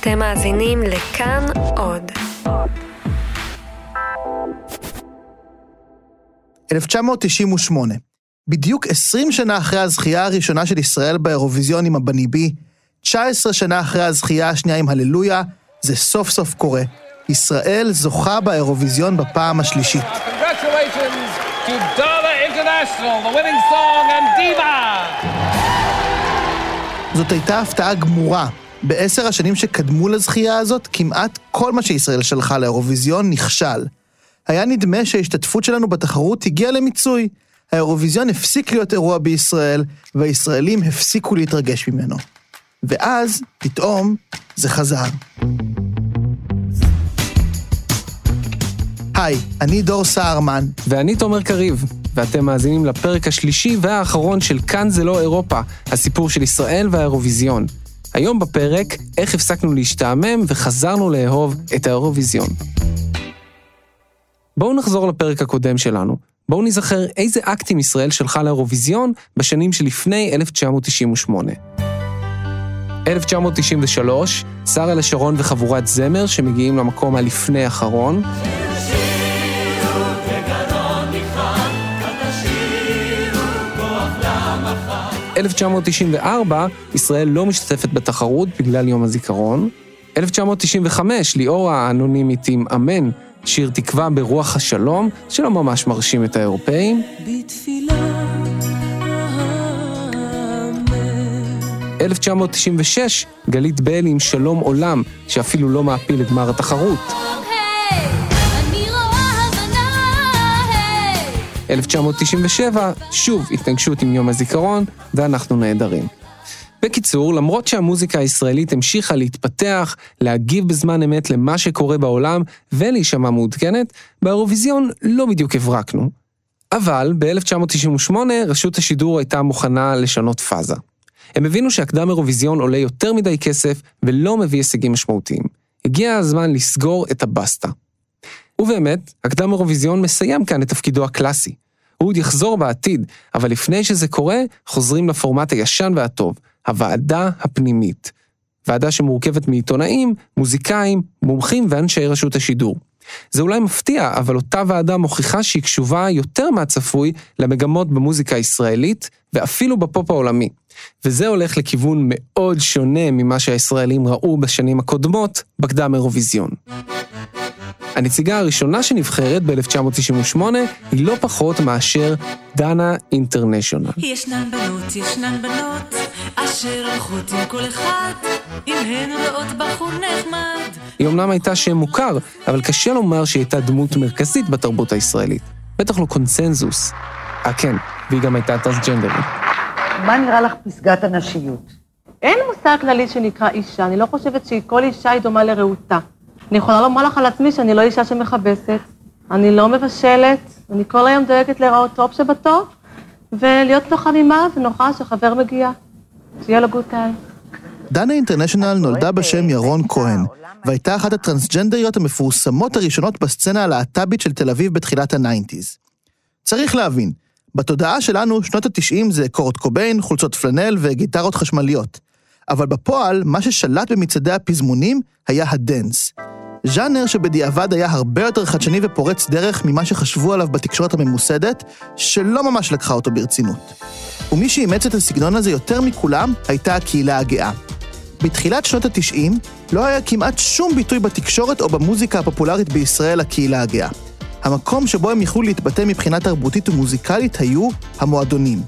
אתם מאזינים לכאן עוד. 1998. בדיוק 20 שנה אחרי הזכייה הראשונה של ישראל באירוויזיון עם הבני בי, 19 שנה אחרי הזכייה השנייה עם הללויה, זה סוף סוף קורה. ישראל זוכה באירוויזיון בפעם השלישית. Congratulations to Dana International, the winning song and Diva! זאת הייתה הפתעה גמורה. בעשר השנים שקדמו לזכייה הזאת, כמעט כל מה שישראל שלחה לאירוויזיון נכשל. היה נדמה שההשתתפות שלנו בתחרות הגיעה למיצוי. האירוויזיון הפסיק להיות אירוע בישראל, והישראלים הפסיקו להתרגש ממנו. ואז, פתאום, זה חזר. היי, אני דור סהרמן, ואני תומר קריב, ואתם מאזינים לפרק השלישי והאחרון של כאן זה לא אירופה, הסיפור של ישראל והאירוויזיון. היום בפרק, איך הפסקנו להשתעמם וחזרנו לאהוב את האירוויזיון. בואו נחזור לפרק הקודם שלנו. בואו נזכר איזה אקטים ישראל שלחה לאירוויזיון בשנים שלפני 1998. 1993, שרה לשרון וחבורת זמר שמגיעים למקום הלפני אחרון. 1994, ישראל לא משתתפת בתחרות בגלל יום הזיכרון. 1995, ליאור האנונימית עם אמן, שיר תקווה ברוח השלום, שלא ממש מרשים את האירופאים. בתפילה האמן. 1996, גלית בלי עם שלום עולם, שאפילו לא מעפיל את גמר התחרות. 1997, שוב התנגשות עם יום הזיכרון, ואנחנו נהדרים. בקיצור, למרות שהמוזיקה הישראלית המשיכה להתפתח, להגיב בזמן אמת למה שקורה בעולם ולהישמע מעודכנת, באירוויזיון לא בדיוק הברקנו. אבל ב-1998 רשות השידור הייתה מוכנה לשנות פאזה. הם הבינו שהקדם אירוויזיון עולה יותר מדי כסף ולא מביא הישגים משמעותיים. הגיע הזמן לסגור את הבסטה. ובאמת, הקדם אירוויזיון מסיים כאן את תפקידו הקלאסי. הוא עוד יחזור בעתיד, אבל לפני שזה קורה, חוזרים לפורמט הישן והטוב, הוועדה הפנימית. ועדה שמורכבת מעיתונאים, מוזיקאים, מומחים ואנשי רשות השידור. זה אולי מפתיע, אבל אותה ועדה מוכיחה שהיא קשובה יותר מהצפוי למגמות במוזיקה הישראלית, ואפילו בפופ העולמי. וזה הולך לכיוון מאוד שונה ממה שהישראלים ראו בשנים הקודמות בקדם אירוויזיון. הנציגה הראשונה שנבחרת ב-1998 היא לא פחות מאשר דנה אינטרנשיונל. ישנן בנות, ישנן בנות, אשר הולכות עם כל אחד, אם הן רואות בחור נחמד. היא אמנם הייתה שם מוכר, אבל קשה לומר שהיא הייתה דמות מרכזית בתרבות הישראלית. בטח לא קונסנזוס. אה כן, והיא גם הייתה טרנסג'נדרית. מה נראה לך פסגת הנשיות? אין מושג כללי שנקרא אישה, אני לא חושבת שכל אישה היא דומה לרעותה. אני יכולה לומר לך על עצמי שאני לא אישה שמכבסת, אני לא מבשלת, אני כל היום דואגת להיראות טוב שבטוב, ולהיות לו חמימה ונוחה שחבר מגיע, שיהיה לו good time. דנה אינטרנשיונל נולדה בשם ירון כהן, והייתה אחת הטרנסג'נדריות המפורסמות הראשונות בסצנה הלהט"בית של תל אביב בתחילת ה nineties. צריך להבין, בתודעה שלנו שנות ה-90 זה קורות קוביין, חולצות פלנל וגיטרות חשמליות. אבל בפועל, מה ששלט במצעדי הפזמונים היה הדנס. ז'אנר שבדיעבד היה הרבה יותר חדשני ופורץ דרך ממה שחשבו עליו בתקשורת הממוסדת, שלא ממש לקחה אותו ברצינות. ומי שאימץ את הסגנון הזה יותר מכולם, הייתה הקהילה הגאה. בתחילת שנות ה-90 לא היה כמעט שום ביטוי בתקשורת או במוזיקה הפופולרית בישראל לקהילה הגאה. המקום שבו הם יכלו להתבטא מבחינה תרבותית ומוזיקלית היו המועדונים.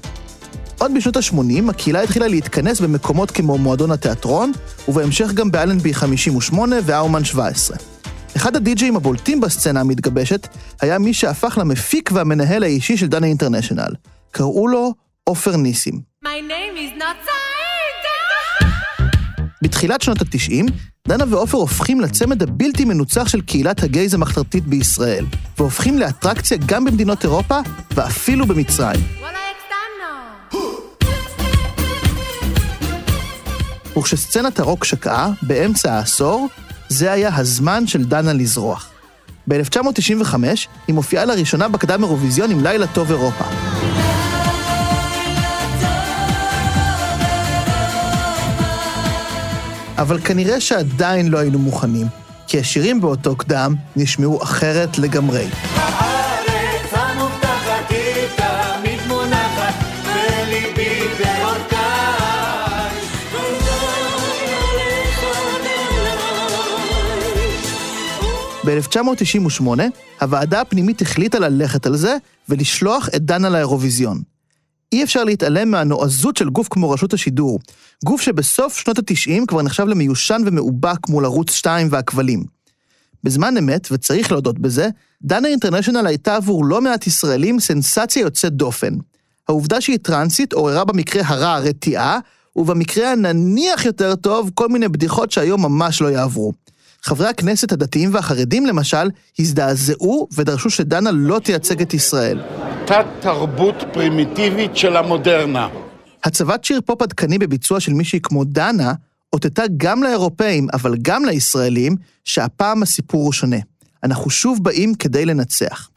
עוד בשנות ה-80 הקהילה התחילה להתכנס במקומות כמו מועדון התיאטרון, ובהמשך גם באלנבי 58 ואומן 17. אחד הדי-ג'אים הבולטים בסצנה המתגבשת היה מי שהפך למפיק והמנהל האישי של דנה אינטרנשיונל. קראו לו עופר ניסים. My name is not Saida. בתחילת שנות ה-90, דנה ועופר הופכים לצמד הבלתי מנוצח של קהילת הגייז המחתרתית בישראל, והופכים לאטרקציה גם במדינות אירופה ואפילו במצרים. וכשסצנת הרוק שקעה, באמצע העשור, זה היה הזמן של דנה לזרוח. ב-1995 היא מופיעה לראשונה בקדם אירוויזיון עם לילה טוב אירופה. אבל כנראה שעדיין לא היינו מוכנים, כי השירים באותו קדם נשמעו אחרת לגמרי. ב-1998, הוועדה הפנימית החליטה ללכת על זה ולשלוח את דנה לאירוויזיון. אי אפשר להתעלם מהנועזות של גוף כמו רשות השידור, גוף שבסוף שנות ה-90 כבר נחשב למיושן ומאובק מול ערוץ 2 והכבלים. בזמן אמת, וצריך להודות בזה, דנה אינטרנשיונל הייתה עבור לא מעט ישראלים סנסציה יוצאת דופן. העובדה שהיא טרנסית עוררה במקרה הרע רתיעה, ובמקרה הנניח יותר טוב, כל מיני בדיחות שהיום ממש לא יעברו. חברי הכנסת הדתיים והחרדים למשל, הזדעזעו ודרשו שדנה לא תייצג את ישראל. תת-תרבות פרימיטיבית של המודרנה. הצבת שיר פופ עדכני בביצוע של מישהי כמו דנה, אותתה גם לאירופאים, אבל גם לישראלים, שהפעם הסיפור הוא שונה. אנחנו שוב באים כדי לנצח.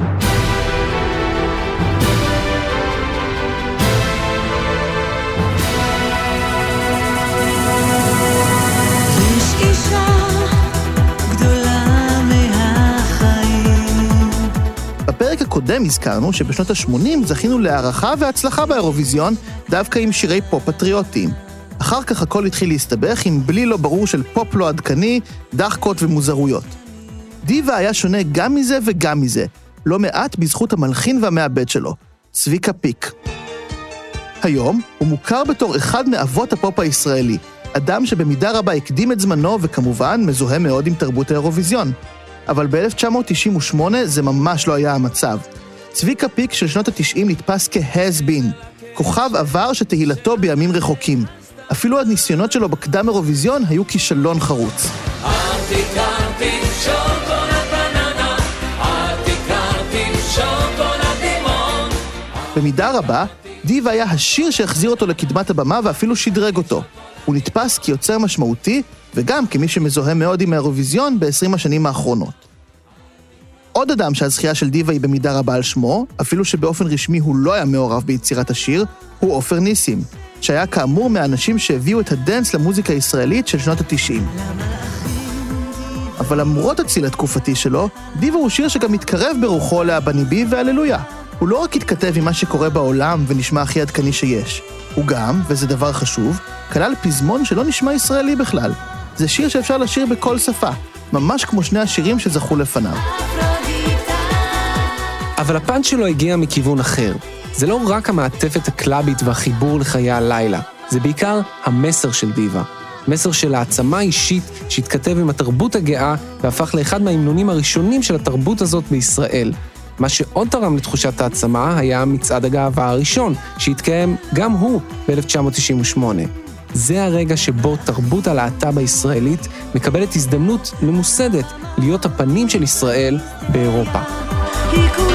בפרק הקודם הזכרנו שבשנות ה-80 זכינו להערכה והצלחה באירוויזיון דווקא עם שירי פופ פטריוטיים. אחר כך הכל התחיל להסתבך עם בליל לא ברור של פופ לא עדכני, דחקות ומוזרויות. דיווה היה שונה גם מזה וגם מזה, לא מעט בזכות המלחין והמעבד שלו, צביקה פיק. היום הוא מוכר בתור אחד מאבות הפופ הישראלי, אדם שבמידה רבה הקדים את זמנו וכמובן מזוהה מאוד עם תרבות האירוויזיון. אבל ב-1998 זה ממש לא היה המצב. צביקה פיק של שנות ה-90 נתפס כ-has been, כוכב עבר שתהילתו בימים רחוקים. אפילו הניסיונות שלו בקדם אירוויזיון היו כישלון חרוץ. במידה רבה, דיווה היה השיר שהחזיר אותו לקדמת הבמה ואפילו שדרג אותו. הוא נתפס כיוצר משמעותי, וגם כמי שמזוהה מאוד עם האירוויזיון ב-20 השנים האחרונות. עוד אדם שהזכייה של דיווה היא במידה רבה על שמו, אפילו שבאופן רשמי הוא לא היה מעורב ביצירת השיר, הוא עופר ניסים, שהיה כאמור מהאנשים שהביאו את הדנס למוזיקה הישראלית של שנות ה-90. אבל למרות הציל התקופתי שלו, דיווה הוא שיר שגם מתקרב ברוחו לאבני בי והללויה. הוא לא רק התכתב עם מה שקורה בעולם ונשמע הכי עדכני שיש, הוא גם, וזה דבר חשוב, כלל פזמון שלא נשמע ישראלי בכלל. זה שיר שאפשר לשיר בכל שפה, ממש כמו שני השירים שזכו לפניו. אבל הפאנץ' שלו הגיע מכיוון אחר. זה לא רק המעטפת הקלאבית והחיבור לחיי הלילה, זה בעיקר המסר של דיווה. מסר של העצמה אישית שהתכתב עם התרבות הגאה והפך לאחד מההמנונים הראשונים של התרבות הזאת בישראל. מה שעוד תרם לתחושת העצמה היה מצעד הגאווה הראשון, שהתקיים גם הוא ב-1998. זה הרגע שבו תרבות הלהט"ב הישראלית מקבלת הזדמנות ממוסדת להיות הפנים של ישראל באירופה. היא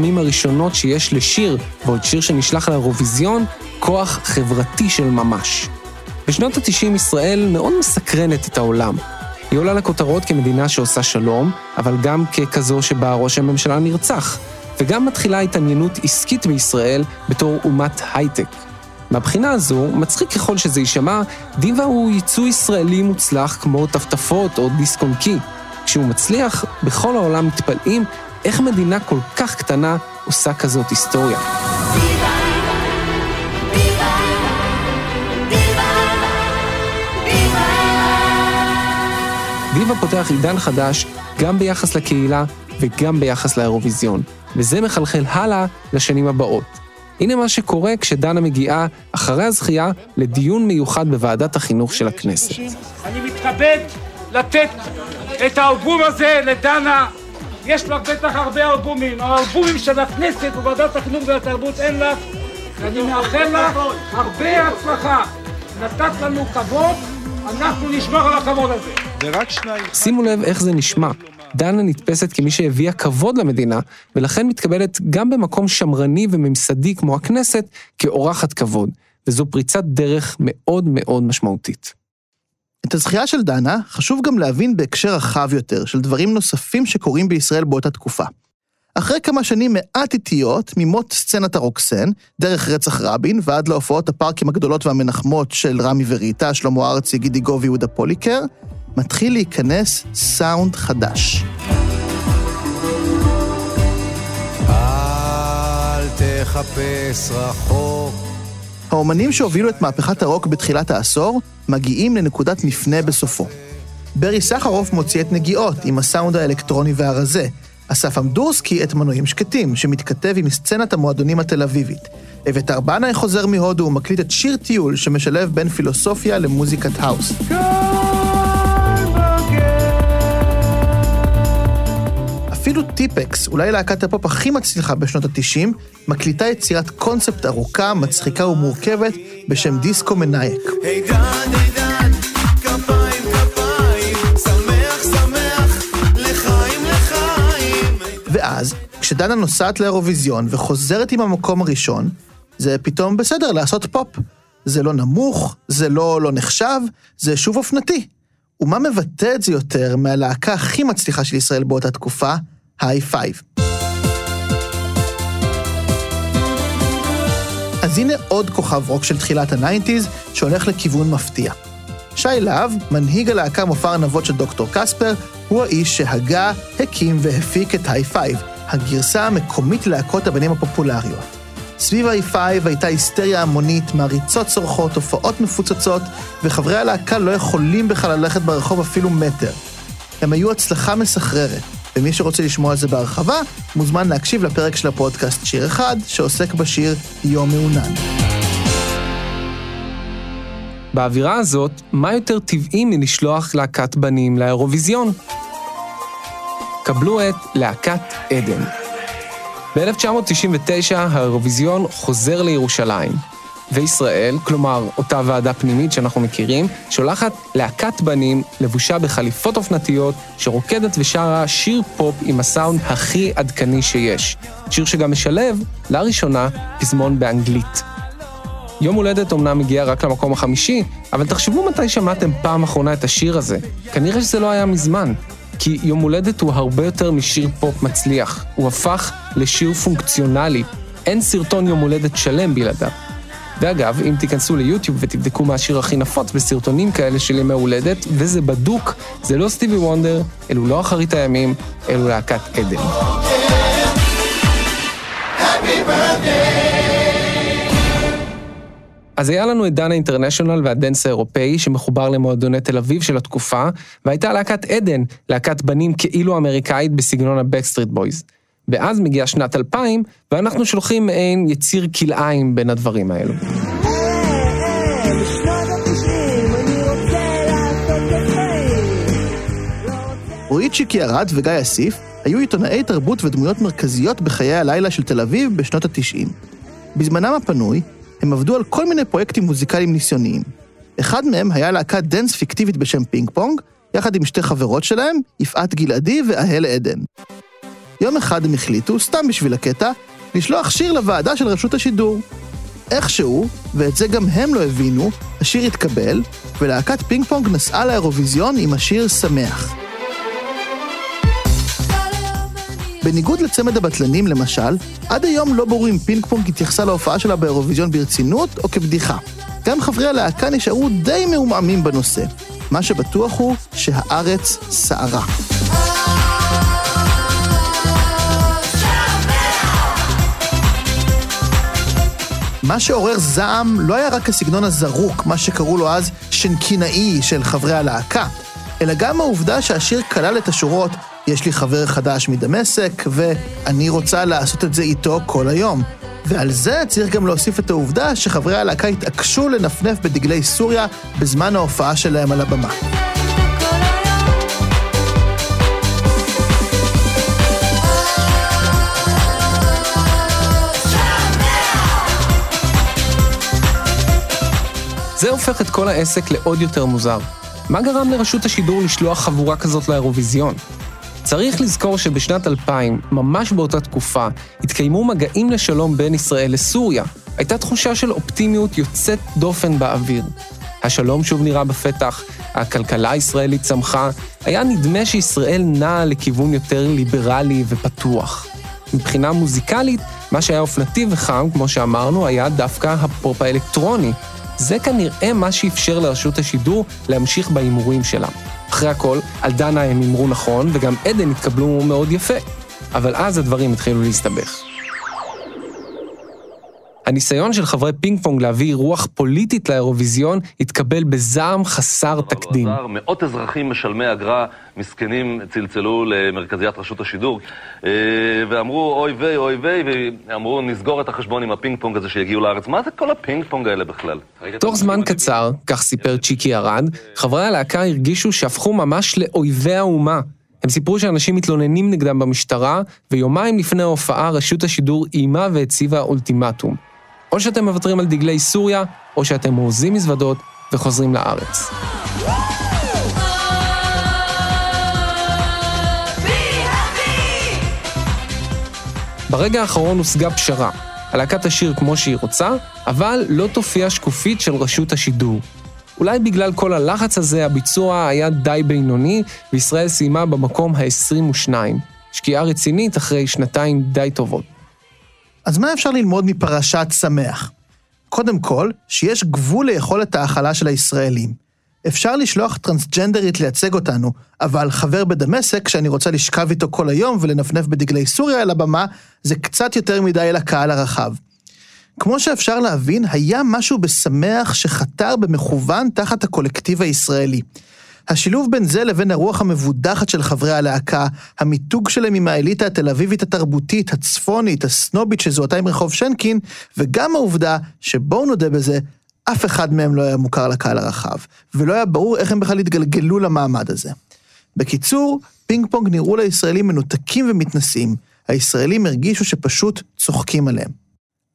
הפעמים הראשונות שיש לשיר, ועוד שיר שנשלח לאירוויזיון, כוח חברתי של ממש. בשנות ה-90 ישראל מאוד מסקרנת את העולם. היא עולה לכותרות כמדינה שעושה שלום, אבל גם ככזו שבה ראש הממשלה נרצח, וגם מתחילה התעניינות עסקית בישראל בתור אומת הייטק. מהבחינה הזו, מצחיק ככל שזה יישמע, דיווה הוא ייצוא ישראלי מוצלח כמו טפטפות או דיסק און קי. כשהוא מצליח, בכל העולם מתפלאים איך מדינה כל כך קטנה עושה כזאת היסטוריה. דיווה פותח עידן חדש גם ביחס לקהילה וגם ביחס לאירוויזיון, וזה מחלחל הלאה לשנים הבאות. הנה מה שקורה כשדנה מגיעה, אחרי הזכייה, לדיון מיוחד בוועדת החינוך של הכנסת. אני מתכבד לתת את האלבום הזה לדנה. יש לך בטח הרבה אלבומים, האלבומים של הכנסת וועדת החינוך והתרבות אין לך. אני מאחל לך הרבה הצלחה. נתת לנו כבוד, אנחנו נשמור על הכבוד הזה. שימו לב איך זה נשמע. דנה נתפסת כמי שהביאה כבוד למדינה, ולכן מתקבלת גם במקום שמרני וממסדי כמו הכנסת, כאורחת כבוד, וזו פריצת דרך מאוד מאוד משמעותית. את הזכייה של דנה חשוב גם להבין בהקשר רחב יותר של דברים נוספים שקורים בישראל באותה תקופה. אחרי כמה שנים מעט איטיות, ממות סצנת הרוקסן, דרך רצח רבין ועד להופעות הפארקים הגדולות והמנחמות של רמי וריטה, שלמה ארצי, גידי גוב ויהודה פוליקר, מתחיל להיכנס סאונד חדש. אל תחפש רחוק. האומנים שהובילו את מהפכת הרוק בתחילת העשור, מגיעים לנקודת מפנה בסופו. ברי סחרוף מוציא את נגיעות עם הסאונד האלקטרוני והרזה. אסף אמדורסקי את מנועים שקטים, שמתכתב עם סצנת המועדונים התל אביבית. אביתר בנאי חוזר מהודו ומקליט את שיר טיול שמשלב בין פילוסופיה למוזיקת האוס. אפילו טיפקס, אולי להקת הפופ הכי מצליחה בשנות ה-90, מקליטה יצירת קונספט ארוכה, מצחיקה ומורכבת בשם דיסקו לחיים. ואז, כשדנה נוסעת לאירוויזיון וחוזרת עם המקום הראשון, זה פתאום בסדר לעשות פופ. זה לא נמוך, זה לא לא נחשב, זה שוב אופנתי. ומה מבטא את זה יותר מהלהקה הכי מצליחה של ישראל באותה תקופה, היי פייב. אז הנה עוד כוכב רוק של תחילת ה nineties, שהולך לכיוון מפתיע. שי להב, מנהיג הלהקה מופע ארנבות של דוקטור קספר, הוא האיש שהגה, הקים והפיק את היי פייב, הגרסה המקומית ללהקות הבנים הפופולריות. סביב היי פייב הייתה היסטריה המונית, מעריצות צורחות, הופעות מפוצצות, וחברי הלהקה לא יכולים בכלל ללכת ברחוב אפילו מטר. הם היו הצלחה מסחררת, ומי שרוצה לשמוע על זה בהרחבה, מוזמן להקשיב לפרק של הפודקאסט שיר אחד, שעוסק בשיר יום מעונן. באווירה הזאת, מה יותר טבעי מלשלוח להקת בנים לאירוויזיון? קבלו את להקת עדן. ב-1999 האירוויזיון חוזר לירושלים, וישראל, כלומר אותה ועדה פנימית שאנחנו מכירים, שולחת להקת בנים לבושה בחליפות אופנתיות, שרוקדת ושרה שיר פופ עם הסאונד הכי עדכני שיש. שיר שגם משלב, לראשונה, פזמון באנגלית. יום הולדת אמנם מגיע רק למקום החמישי, אבל תחשבו מתי שמעתם פעם אחרונה את השיר הזה. כנראה שזה לא היה מזמן. כי יום הולדת הוא הרבה יותר משיר פופ מצליח. הוא הפך לשיר פונקציונלי. אין סרטון יום הולדת שלם בלעדיו. ואגב, אם תיכנסו ליוטיוב ותבדקו מה השיר הכי נפוץ בסרטונים כאלה של ימי הולדת, וזה בדוק, זה לא סטיבי וונדר, אלו לא אחרית הימים, אלו להקת עדן. אז היה לנו את דנה אינטרנשיונל וה dance האירופאי שמחובר למועדוני תל אביב של התקופה, והייתה להקת עדן, להקת בנים כאילו אמריקאית בסגנון ה Backstreet Boys. ואז מגיעה שנת 2000, ואנחנו שולחים מעין יציר כלאיים בין הדברים האלו. רועי צ'יקי ארד וגיא אסיף היו עיתונאי תרבות ודמויות מרכזיות בחיי הלילה של תל אביב בשנות ה-90. בזמנם הפנוי, הם עבדו על כל מיני פרויקטים מוזיקליים ניסיוניים. אחד מהם היה להקת dance פיקטיבית בשם פינג פונג, יחד עם שתי חברות שלהם, יפעת גלעדי ואהל עדן. יום אחד הם החליטו, סתם בשביל הקטע, לשלוח שיר לוועדה של רשות השידור. איכשהו, ואת זה גם הם לא הבינו, השיר התקבל, ולהקת פינג פונג נסעה לאירוויזיון עם השיר שמח. בניגוד לצמד הבטלנים למשל, עד היום לא ברור אם פינג פונג התייחסה להופעה שלה באירוויזיון ברצינות או כבדיחה. גם חברי הלהקה נשארו די מעומעמים בנושא. מה שבטוח הוא שהארץ סערה. מה שעורר זעם לא היה רק הסגנון הזרוק, מה שקראו לו אז שנקינאי של חברי הלהקה, אלא גם העובדה שהשיר כלל את השורות "יש לי חבר חדש מדמשק" ו"אני רוצה לעשות את זה איתו כל היום". ועל זה צריך גם להוסיף את העובדה שחברי הלהקה התעקשו לנפנף בדגלי סוריה בזמן ההופעה שלהם על הבמה. זה הופך את כל העסק לעוד יותר מוזר. מה גרם לרשות השידור לשלוח חבורה כזאת לאירוויזיון? צריך לזכור שבשנת 2000, ממש באותה תקופה, התקיימו מגעים לשלום בין ישראל לסוריה. הייתה תחושה של אופטימיות יוצאת דופן באוויר. השלום שוב נראה בפתח, הכלכלה הישראלית צמחה, היה נדמה שישראל נעה לכיוון יותר ליברלי ופתוח. מבחינה מוזיקלית, מה שהיה אופנתי וחם, כמו שאמרנו, היה דווקא הפופ האלקטרוני. זה כנראה מה שאפשר לרשות השידור להמשיך בהימורים שלה. אחרי הכל, על דנה הם הימרו נכון, וגם עדן התקבלו מאוד יפה. אבל אז הדברים התחילו להסתבך. הניסיון של חברי פינג פונג להביא רוח פוליטית לאירוויזיון התקבל בזעם חסר תקדים. מאות אזרחים משלמי אגרה מסכנים צלצלו למרכזיית רשות השידור אה, ואמרו אוי ויי, אוי ויי, ואמרו נסגור את החשבון עם הפינג פונג הזה שיגיעו לארץ. מה זה כל הפינג פונג האלה בכלל? תוך זמן קצר, כך סיפר צ'יקי ארד, חברי הלהקה הרגישו שהפכו ממש לאויבי האומה. הם סיפרו שאנשים מתלוננים נגדם במשטרה, ויומיים לפני ההופעה רשות השידור איימה והציבה אולטימטום. או שאתם מוותרים על דגלי סוריה, או שאתם מורזים מזוודות וחוזרים לארץ. ברגע האחרון הושגה פשרה. הלהקה תשיר כמו שהיא רוצה, אבל לא תופיע שקופית של רשות השידור. אולי בגלל כל הלחץ הזה, הביצוע היה די בינוני, וישראל סיימה במקום ה-22. שקיעה רצינית אחרי שנתיים די טובות. אז מה אפשר ללמוד מפרשת שמח? קודם כל, שיש גבול ליכולת ההכלה של הישראלים. אפשר לשלוח טרנסג'נדרית לייצג אותנו, אבל חבר בדמשק, שאני רוצה לשכב איתו כל היום ולנפנף בדגלי סוריה על הבמה, זה קצת יותר מדי לקהל הרחב. כמו שאפשר להבין, היה משהו בשמח שחתר במכוון תחת הקולקטיב הישראלי. השילוב בין זה לבין הרוח המבודחת של חברי הלהקה, המיתוג שלהם עם האליטה התל אביבית התרבותית, הצפונית, הסנובית שזוהתה עם רחוב שינקין, וגם העובדה שבואו נודה בזה, אף אחד מהם לא היה מוכר לקהל הרחב, ולא היה ברור איך הם בכלל התגלגלו למעמד הזה. בקיצור, פינג פונג נראו לישראלים מנותקים ומתנשאים, הישראלים הרגישו שפשוט צוחקים עליהם.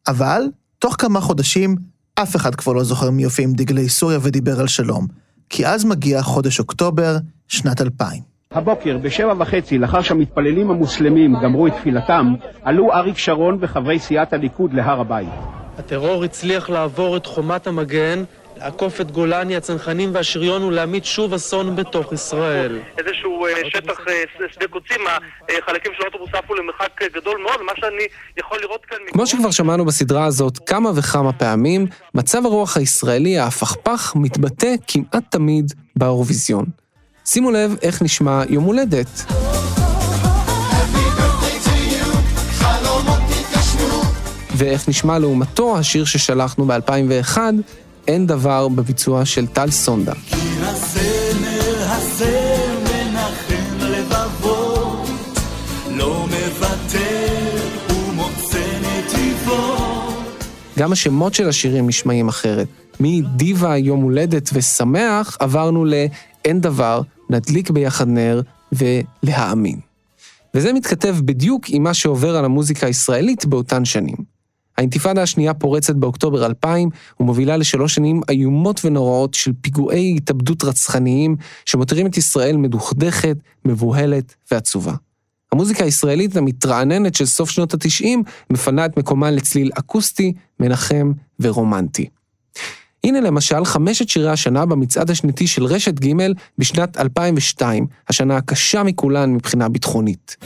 אבל, תוך כמה חודשים, אף אחד כבר לא זוכר מי הופיע עם דגלי סוריה ודיבר על שלום. כי אז מגיע חודש אוקטובר, שנת 2000. הבוקר, בשבע וחצי, לאחר שהמתפללים המוסלמים גמרו את תפילתם, עלו אריק שרון וחברי סיעת הליכוד להר הבית. הטרור הצליח לעבור את חומת המגן, לעקוף את גולני, הצנחנים והשריון ולהמיט שוב אסון בתוך ישראל. איזשהו אה, שטח אה, שדה קוצים, החלקים של האוטובוס עפו למרחק אה, גדול מאוד, מה שאני יכול לראות כאן... כמו שכבר שמענו בסדרה הזאת כמה וכמה פעמים, מצב הרוח הישראלי ההפכפך מתבטא כמעט תמיד באירוויזיון. שימו לב איך נשמע יום הולדת. ואיך נשמע לעומתו השיר ששלחנו ב-2001, אין דבר בביצוע של טל סונדה. גם השמות של השירים נשמעים אחרת. מדיבה, יום הולדת ושמח, עברנו ל"אין דבר", נדליק ביחד נר ולהאמין. וזה מתכתב בדיוק עם מה שעובר על המוזיקה הישראלית באותן שנים. האינתיפאדה השנייה פורצת באוקטובר 2000 ומובילה לשלוש שנים איומות ונוראות של פיגועי התאבדות רצחניים שמותירים את ישראל מדוכדכת, מבוהלת ועצובה. המוזיקה הישראלית המתרעננת של סוף שנות ה-90 מפנה את מקומה לצליל אקוסטי, מנחם ורומנטי. הנה למשל חמשת שירי השנה במצעד השנתי של רשת ג' בשנת 2002, השנה הקשה מכולן מבחינה ביטחונית.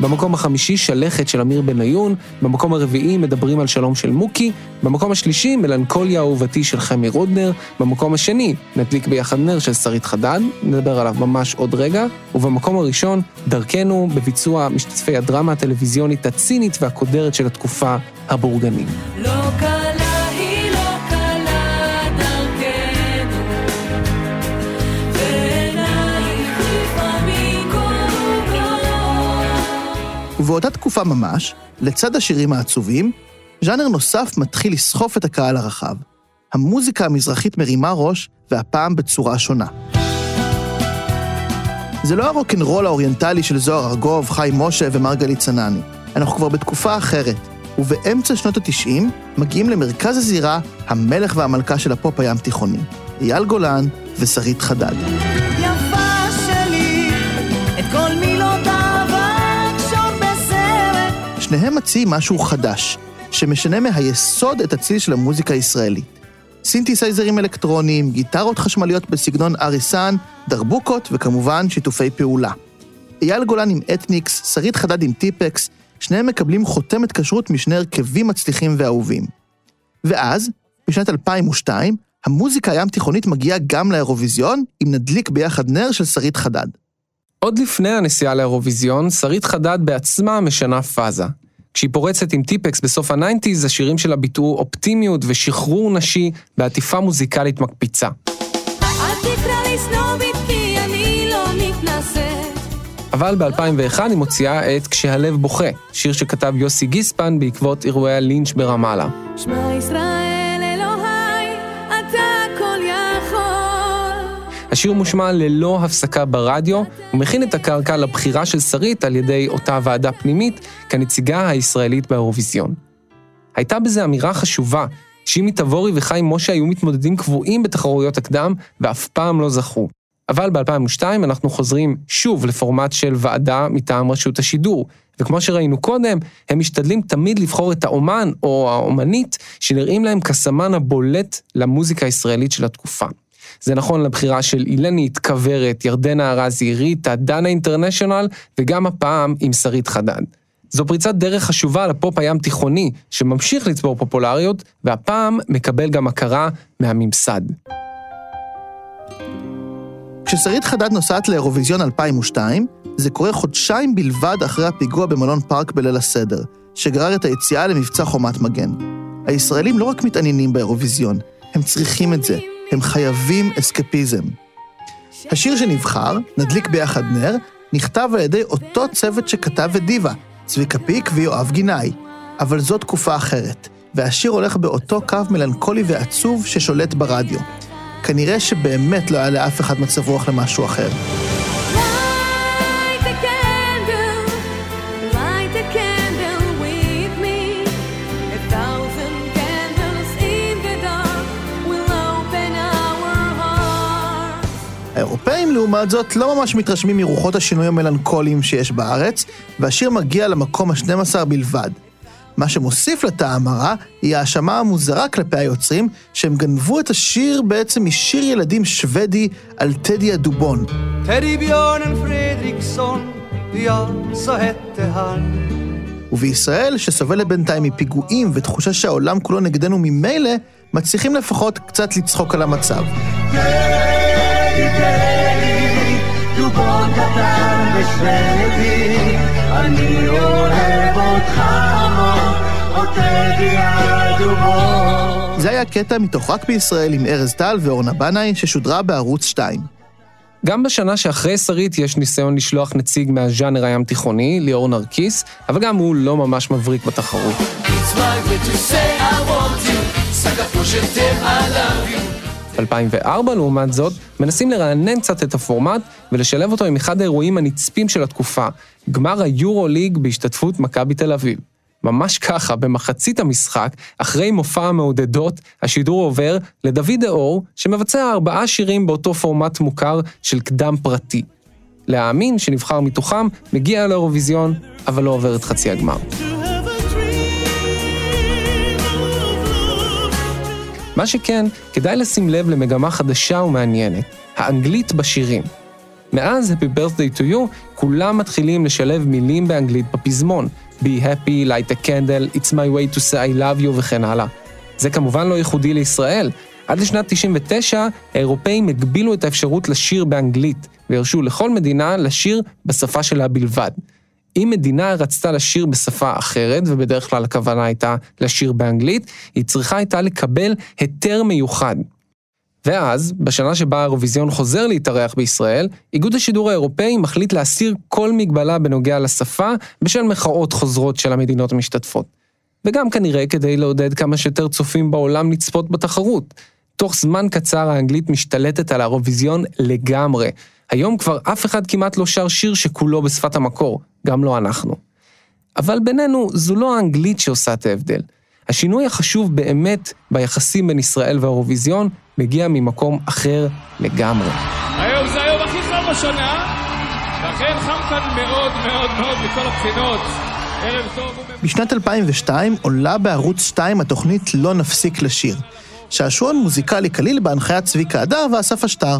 במקום החמישי שלכת של אמיר בניון, במקום הרביעי מדברים על שלום של מוקי, במקום השלישי מלנכוליה אהובתי של חמי רודנר, במקום השני נדליק ביחד נר של שרית חדד, נדבר עליו ממש עוד רגע, ובמקום הראשון דרכנו בביצוע משתתפי הדרמה הטלוויזיונית הצינית והקודרת של התקופה, הבורגנים. לא ובאותה תקופה ממש, לצד השירים העצובים, ז'אנר נוסף מתחיל לסחוף את הקהל הרחב. המוזיקה המזרחית מרימה ראש, והפעם בצורה שונה. זה לא הרוקנרול האוריינטלי של זוהר ארגוב, חיים משה ומרגלית צנני. אנחנו כבר בתקופה אחרת, ובאמצע שנות ה-90 מגיעים למרכז הזירה המלך והמלכה של הפופ הים תיכוני, אייל גולן ושרית חדד. יפה שלי, את כל מילותיי שניהם מציעים משהו חדש, שמשנה מהיסוד את הצליל של המוזיקה הישראלית. סינתסייזרים אלקטרוניים, גיטרות חשמליות בסגנון אריסן, דרבוקות וכמובן שיתופי פעולה. אייל גולן עם אתניקס, שרית חדד עם טיפקס, שניהם מקבלים חותמת כשרות משני הרכבים מצליחים ואהובים. ואז, בשנת 2002, המוזיקה הים תיכונית מגיעה גם לאירוויזיון, אם נדליק ביחד נר של שרית חדד. עוד לפני הנסיעה לאירוויזיון, שרית חדד בעצמה משנה פאזה. כשהיא פורצת עם טיפקס בסוף ה nineties, השירים שלה ביטאו אופטימיות ושחרור נשי בעטיפה מוזיקלית מקפיצה. לא. אבל ב-2001 היא מוציאה את "כשהלב בוכה", שיר שכתב יוסי גיספן בעקבות אירועי הלינץ' ברמאללה. שמע ישראל השיר מושמע ללא הפסקה ברדיו, ומכין את הקרקע לבחירה של שרית על ידי אותה ועדה פנימית כנציגה הישראלית באירוויזיון. הייתה בזה אמירה חשובה, שימי תבורי וחיים משה היו מתמודדים קבועים בתחרויות הקדם, ואף פעם לא זכו. אבל ב-2002 אנחנו חוזרים שוב לפורמט של ועדה מטעם רשות השידור, וכמו שראינו קודם, הם משתדלים תמיד לבחור את האומן או האומנית שנראים להם כסמן הבולט למוזיקה הישראלית של התקופה. זה נכון לבחירה של אילנית, כוורת, ירדנה ארזי, ריטה, דנה אינטרנשיונל, וגם הפעם עם שרית חדד. זו פריצת דרך חשובה לפופ הים תיכוני, שממשיך לצבור פופולריות, והפעם מקבל גם הכרה מהממסד. כששרית חדד נוסעת לאירוויזיון 2002, זה קורה חודשיים בלבד אחרי הפיגוע במלון פארק בליל הסדר, שגרר את היציאה למבצע חומת מגן. הישראלים לא רק מתעניינים באירוויזיון, הם צריכים את זה, הם חייבים אסקפיזם. השיר שנבחר, נדליק ביחד נר, נכתב על ידי אותו צוות שכתב את דיווה, צביקה פיק ויואב גינאי. אבל זו תקופה אחרת, והשיר הולך באותו קו מלנכולי ועצוב ששולט ברדיו. כנראה שבאמת לא היה לאף אחד מצב רוח למשהו אחר. האירופאים, לעומת זאת, לא ממש מתרשמים מרוחות השינוי המלנכוליים שיש בארץ, והשיר מגיע למקום ה-12 בלבד. מה שמוסיף לטעם הרע, היא האשמה המוזרה כלפי היוצרים, שהם גנבו את השיר בעצם משיר ילדים שוודי על טדי הדובון. ובישראל, שסובלת בינתיים מפיגועים ותחושה שהעולם כולו נגדנו ממילא, מצליחים לפחות קצת לצחוק על המצב. דובון קטן ושוודי, אני אוהב אותך המון. זה היה קטע מתוך רק בישראל עם ארז טל ואורנה בנאי, ששודרה בערוץ 2. גם בשנה שאחרי שרית יש ניסיון לשלוח נציג מהז'אנר הים תיכוני, ליאור נרקיס, אבל גם הוא לא ממש מבריק בתחרות. It's my way to say I want you, סגפו של תל עליו. ב-2004, לעומת זאת, מנסים לרענן קצת את הפורמט ולשלב אותו עם אחד האירועים הנצפים של התקופה, גמר היורו-ליג בהשתתפות מכבי תל אביב. ממש ככה, במחצית המשחק, אחרי מופע המעודדות, השידור עובר לדוד דאור, שמבצע ארבעה שירים באותו פורמט מוכר של קדם פרטי. להאמין שנבחר מתוכם, מגיע לאירוויזיון, אבל לא עובר את חצי הגמר. מה שכן, כדאי לשים לב למגמה חדשה ומעניינת, האנגלית בשירים. מאז Happy Birthday to You, כולם מתחילים לשלב מילים באנגלית בפזמון. Be happy, light a candle, it's my way to say I love you וכן הלאה. זה כמובן לא ייחודי לישראל. עד לשנת 99, האירופאים הגבילו את האפשרות לשיר באנגלית, והרשו לכל מדינה לשיר בשפה שלה בלבד. אם מדינה רצתה לשיר בשפה אחרת, ובדרך כלל הכוונה הייתה לשיר באנגלית, היא צריכה הייתה לקבל היתר מיוחד. ואז, בשנה שבה האירוויזיון חוזר להתארח בישראל, איגוד השידור האירופאי מחליט להסיר כל מגבלה בנוגע לשפה בשל מחאות חוזרות של המדינות המשתתפות. וגם כנראה כדי לעודד כמה שיותר צופים בעולם לצפות בתחרות. תוך זמן קצר האנגלית משתלטת על האירוויזיון לגמרי. היום כבר אף אחד כמעט לא שר שיר שכולו בשפת המקור, גם לא אנחנו. אבל בינינו, זו לא האנגלית שעושה את ההבדל. השינוי החשוב באמת ביחסים בין ישראל והאירוויזיון מגיע ממקום אחר לגמרי. היום זה היום הכי חם בשנה, ואכן חם כאן מאוד מאוד מאוד מכל הבחינות. בשנת 2002 עולה בערוץ 2 התוכנית "לא נפסיק לשיר", שעשועון מוזיקלי קליל בהנחיית צביקה הדר ואסף אשטר.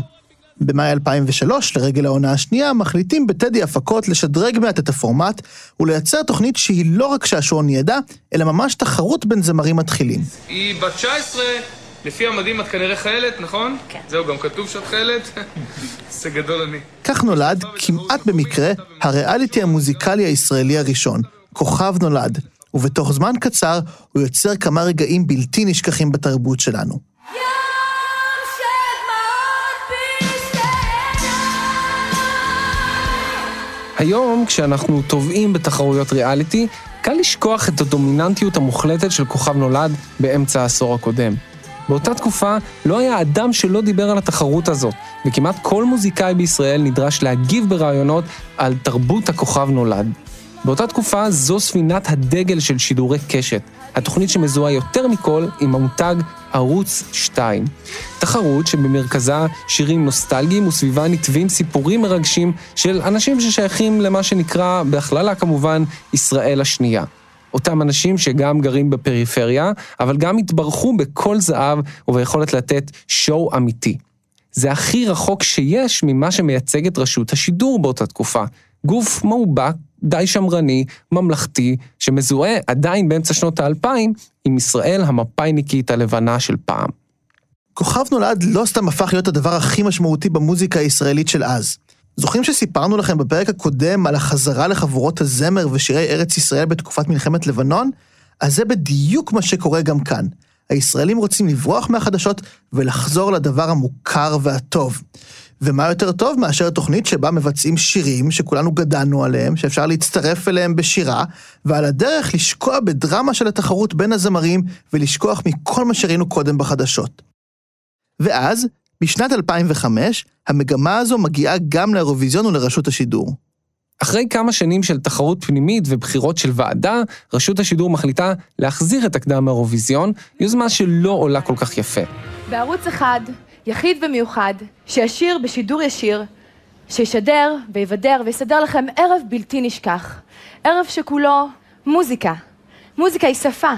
במאי 2003, לרגל העונה השנייה, מחליטים בטדי הפקות לשדרג מעט את הפורמט ולייצר תוכנית שהיא לא רק שעשועון ידע, אלא ממש תחרות בין זמרים מתחילים. היא בת 19, לפי המדים את כנראה חיילת, נכון? כן. זהו, גם כתוב שאת חיילת? זה גדול אני. כך נולד, כמעט במקרה, הריאליטי המוזיקלי הישראלי הראשון, כוכב נולד, ובתוך זמן קצר הוא יוצר כמה רגעים בלתי נשכחים בתרבות שלנו. היום, כשאנחנו טובעים בתחרויות ריאליטי, קל לשכוח את הדומיננטיות המוחלטת של כוכב נולד באמצע העשור הקודם. באותה תקופה לא היה אדם שלא דיבר על התחרות הזאת, וכמעט כל מוזיקאי בישראל נדרש להגיב בראיונות על תרבות הכוכב נולד. באותה תקופה זו ספינת הדגל של שידורי קשת, התוכנית שמזוהה יותר מכל עם המותג ערוץ 2. תחרות שבמרכזה שירים נוסטלגיים וסביבה נתווים סיפורים מרגשים של אנשים ששייכים למה שנקרא, בהכללה כמובן, ישראל השנייה. אותם אנשים שגם גרים בפריפריה, אבל גם התברכו בכל זהב וביכולת לתת שואו אמיתי. זה הכי רחוק שיש ממה שמייצג את רשות השידור באותה תקופה. גוף מאובק, די שמרני, ממלכתי, שמזוהה עדיין באמצע שנות האלפיים עם ישראל המפאיניקית הלבנה של פעם. כוכב נולד לא סתם הפך להיות הדבר הכי משמעותי במוזיקה הישראלית של אז. זוכרים שסיפרנו לכם בפרק הקודם על החזרה לחבורות הזמר ושירי ארץ ישראל בתקופת מלחמת לבנון? אז זה בדיוק מה שקורה גם כאן. הישראלים רוצים לברוח מהחדשות ולחזור לדבר המוכר והטוב. ומה יותר טוב מאשר תוכנית שבה מבצעים שירים שכולנו גדלנו עליהם, שאפשר להצטרף אליהם בשירה, ועל הדרך לשקוע בדרמה של התחרות בין הזמרים ולשכוח מכל מה שראינו קודם בחדשות. ואז, בשנת 2005, המגמה הזו מגיעה גם לאירוויזיון ולרשות השידור. אחרי כמה שנים של תחרות פנימית ובחירות של ועדה, רשות השידור מחליטה להחזיר את הקדם האירוויזיון, יוזמה שלא עולה כל כך יפה. בערוץ אחד, יחיד ומיוחד, שישיר בשידור ישיר, שישדר ויבדר ויסדר לכם ערב בלתי נשכח. ערב שכולו מוזיקה. מוזיקה היא שפה,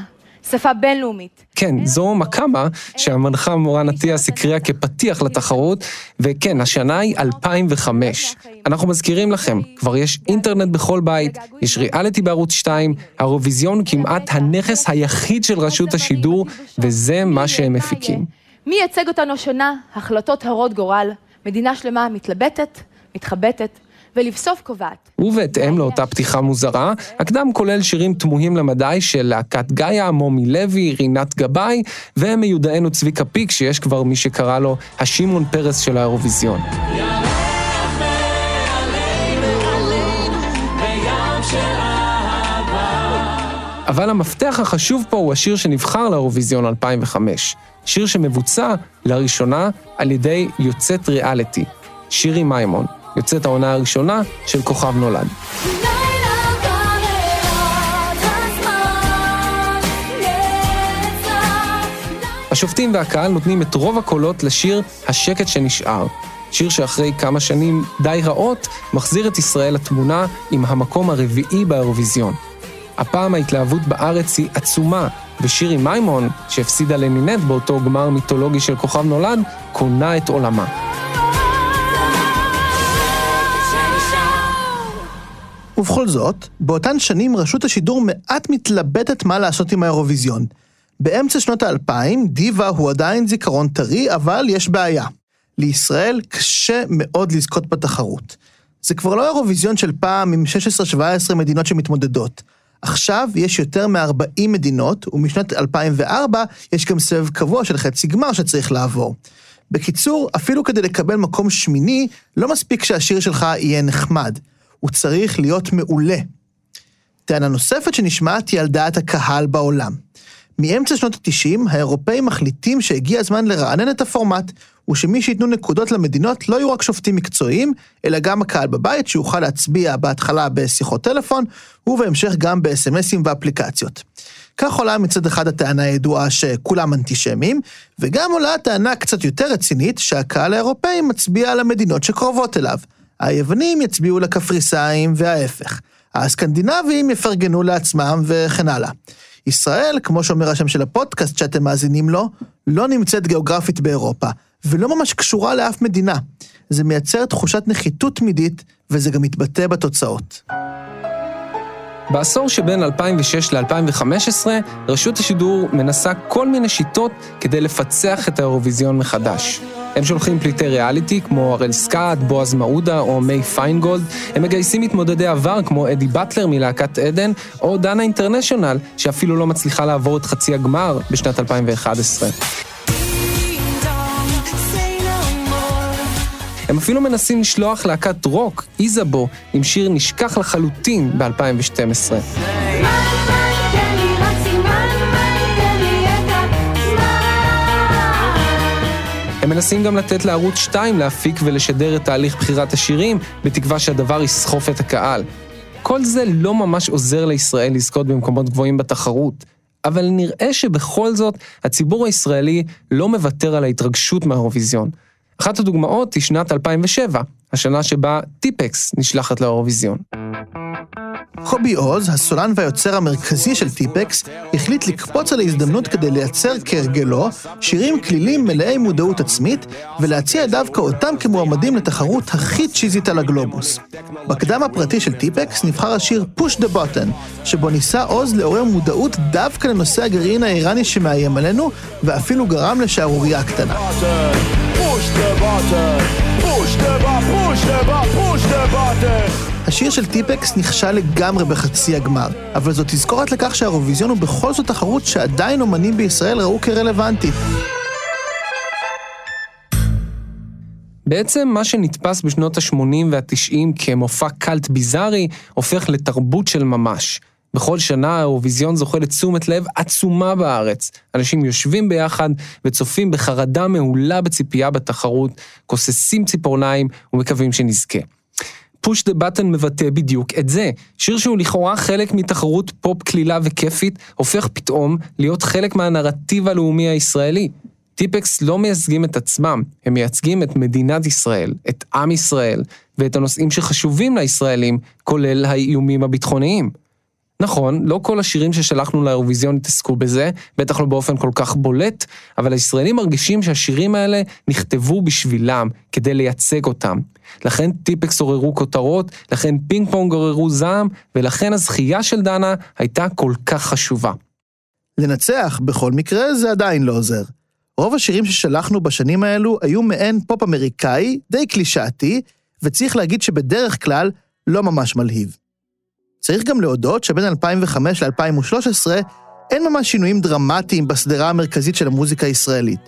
שפה בינלאומית. כן, זו מקאמה שהמנחה מורן אטיאס הקריאה כפתיח לתחרות, וכן, השנה היא 2005. אנחנו מזכירים לכם, כבר יש אינטרנט בכל בית, יש ריאליטי בערוץ 2, האירוויזיון הוא כמעט הנכס היחיד של רשות השידור, וזה מה שהם מפיקים. מי ייצג אותנו השנה? החלטות הרות גורל. מדינה שלמה מתלבטת, מתחבטת, ולבסוף קובעת. ובהתאם לאותה פתיחה מוזרה, הקדם כולל שירים תמוהים למדי של להקת גאיה, מומי לוי, רינת גבאי, ומיודענו צביקה פיק, שיש כבר מי שקרא לו השמעון פרס של האירוויזיון. אבל המפתח החשוב פה הוא השיר שנבחר לאירוויזיון 2005. שיר שמבוצע לראשונה על ידי יוצאת ריאליטי, שירי מימון, יוצאת העונה הראשונה של כוכב נולד. השופטים והקהל נותנים את רוב הקולות לשיר "השקט שנשאר". שיר שאחרי כמה שנים די רעות, מחזיר את ישראל לתמונה עם המקום הרביעי באירוויזיון. הפעם ההתלהבות בארץ היא עצומה, ושירי מימון, שהפסידה לנינט באותו גמר מיתולוגי של כוכב נולד, קונה את עולמה. ובכל זאת, באותן שנים רשות השידור מעט מתלבטת מה לעשות עם האירוויזיון. באמצע שנות האלפיים, דיווה הוא עדיין זיכרון טרי, אבל יש בעיה. לישראל קשה מאוד לזכות בתחרות. זה כבר לא אירוויזיון של פעם עם 16-17 מדינות שמתמודדות. עכשיו יש יותר מ-40 מדינות, ומשנת 2004 יש גם סבב קבוע של חצי גמר שצריך לעבור. בקיצור, אפילו כדי לקבל מקום שמיני, לא מספיק שהשיר שלך יהיה נחמד. הוא צריך להיות מעולה. טענה נוספת שנשמעת היא על דעת הקהל בעולם. מאמצע שנות ה-90, האירופאים מחליטים שהגיע הזמן לרענן את הפורמט, ושמי שייתנו נקודות למדינות לא יהיו רק שופטים מקצועיים, אלא גם הקהל בבית שיוכל להצביע בהתחלה בשיחות טלפון, ובהמשך גם בסמסים ואפליקציות. כך עולה מצד אחד הטענה הידועה שכולם אנטישמים, וגם עולה הטענה קצת יותר רצינית שהקהל האירופאי מצביע על המדינות שקרובות אליו. היוונים יצביעו לקפריסאים וההפך. הסקנדינבים יפרגנו לעצמם וכן הלאה. ישראל, כמו שאומר השם של הפודקאסט שאתם מאזינים לו, לא נמצאת גיאוגרפית באירופה, ולא ממש קשורה לאף מדינה. זה מייצר תחושת נחיתות תמידית, וזה גם מתבטא בתוצאות. בעשור שבין 2006 ל-2015, רשות השידור מנסה כל מיני שיטות כדי לפצח את האירוויזיון מחדש. הם שולחים פליטי ריאליטי כמו הראל סקאט, בועז מעודה או מיי פיינגולד, הם מגייסים מתמודדי עבר כמו אדי באטלר מלהקת עדן, או דנה אינטרנשיונל, שאפילו לא מצליחה לעבור את חצי הגמר בשנת 2011. הם אפילו מנסים לשלוח להקת רוק, איזבו, עם שיר נשכח לחלוטין ב-2012. הם מנסים גם לתת לערוץ 2 להפיק ולשדר את תהליך בחירת השירים, בתקווה שהדבר יסחוף את הקהל. כל זה לא ממש עוזר לישראל לזכות במקומות גבוהים בתחרות, אבל נראה שבכל זאת הציבור הישראלי לא מוותר על ההתרגשות מהאירוויזיון. אחת הדוגמאות היא שנת 2007, השנה שבה טיפקס נשלחת לאירוויזיון. קובי עוז, הסולן והיוצר המרכזי של טיפקס, החליט לקפוץ על ההזדמנות כדי לייצר כהרגלו שירים כלילים מלאי מודעות עצמית, ולהציע דווקא אותם כמועמדים לתחרות הכי צ'יזית על הגלובוס. בקדם הפרטי של טיפקס נבחר השיר Push the Button, שבו ניסה עוז לעורר מודעות דווקא לנושא הגרעין האיראני שמאיים עלינו, ואפילו גרם לשערורייה קטנה. Push the button, push the button, push the button. השיר של טיפקס נכשל לגמרי בחצי הגמר, אבל זו תזכורת לכך שהאירוויזיון הוא בכל זאת תחרות שעדיין אומנים בישראל ראו כרלוונטית. בעצם מה שנתפס בשנות ה-80 וה-90 כמופע קאלט ביזארי, הופך לתרבות של ממש. בכל שנה האירוויזיון זוכה לתשומת לב עצומה בארץ. אנשים יושבים ביחד וצופים בחרדה מעולה בציפייה בתחרות, כוססים ציפורניים ומקווים שנזכה. פוש דה בטן מבטא בדיוק את זה. שיר שהוא לכאורה חלק מתחרות פופ קלילה וכיפית, הופך פתאום להיות חלק מהנרטיב הלאומי הישראלי. טיפקס לא מייצגים את עצמם, הם מייצגים את מדינת ישראל, את עם ישראל, ואת הנושאים שחשובים לישראלים, כולל האיומים הביטחוניים. נכון, לא כל השירים ששלחנו לאירוויזיון התעסקו בזה, בטח לא באופן כל כך בולט, אבל הישראלים מרגישים שהשירים האלה נכתבו בשבילם, כדי לייצג אותם. לכן טיפקס עוררו כותרות, לכן פינג פונג עוררו זעם, ולכן הזכייה של דנה הייתה כל כך חשובה. לנצח, בכל מקרה, זה עדיין לא עוזר. רוב השירים ששלחנו בשנים האלו היו מעין פופ אמריקאי, די קלישאתי, וצריך להגיד שבדרך כלל לא ממש מלהיב. צריך גם להודות שבין 2005 ל-2013 אין ממש שינויים דרמטיים בשדרה המרכזית של המוזיקה הישראלית.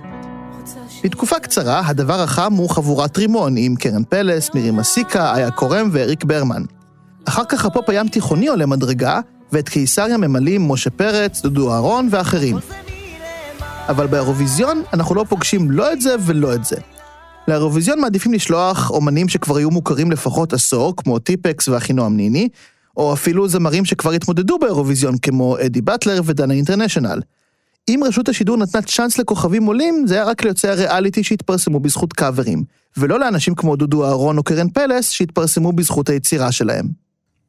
לתקופה קצרה, הדבר החם הוא חבורת רימון, עם קרן פלס, מירי מסיקה, איה קורם ואריק ברמן. אחר כך הפופ הים תיכוני עולה מדרגה, ואת קיסריה ממלאים משה פרץ, דודו אהרון ואחרים. אבל באירוויזיון אנחנו לא פוגשים לא את זה ולא את זה. לאירוויזיון מעדיפים לשלוח אומנים שכבר היו מוכרים לפחות עשור, כמו טיפקס ואחינועם ניני, או אפילו זמרים שכבר התמודדו באירוויזיון, כמו אדי באטלר ודנה אינטרנשיונל. אם רשות השידור נתנה צ'אנס לכוכבים עולים, זה היה רק ליוצאי הריאליטי שהתפרסמו בזכות קאברים, ולא לאנשים כמו דודו אהרון או קרן פלס שהתפרסמו בזכות היצירה שלהם.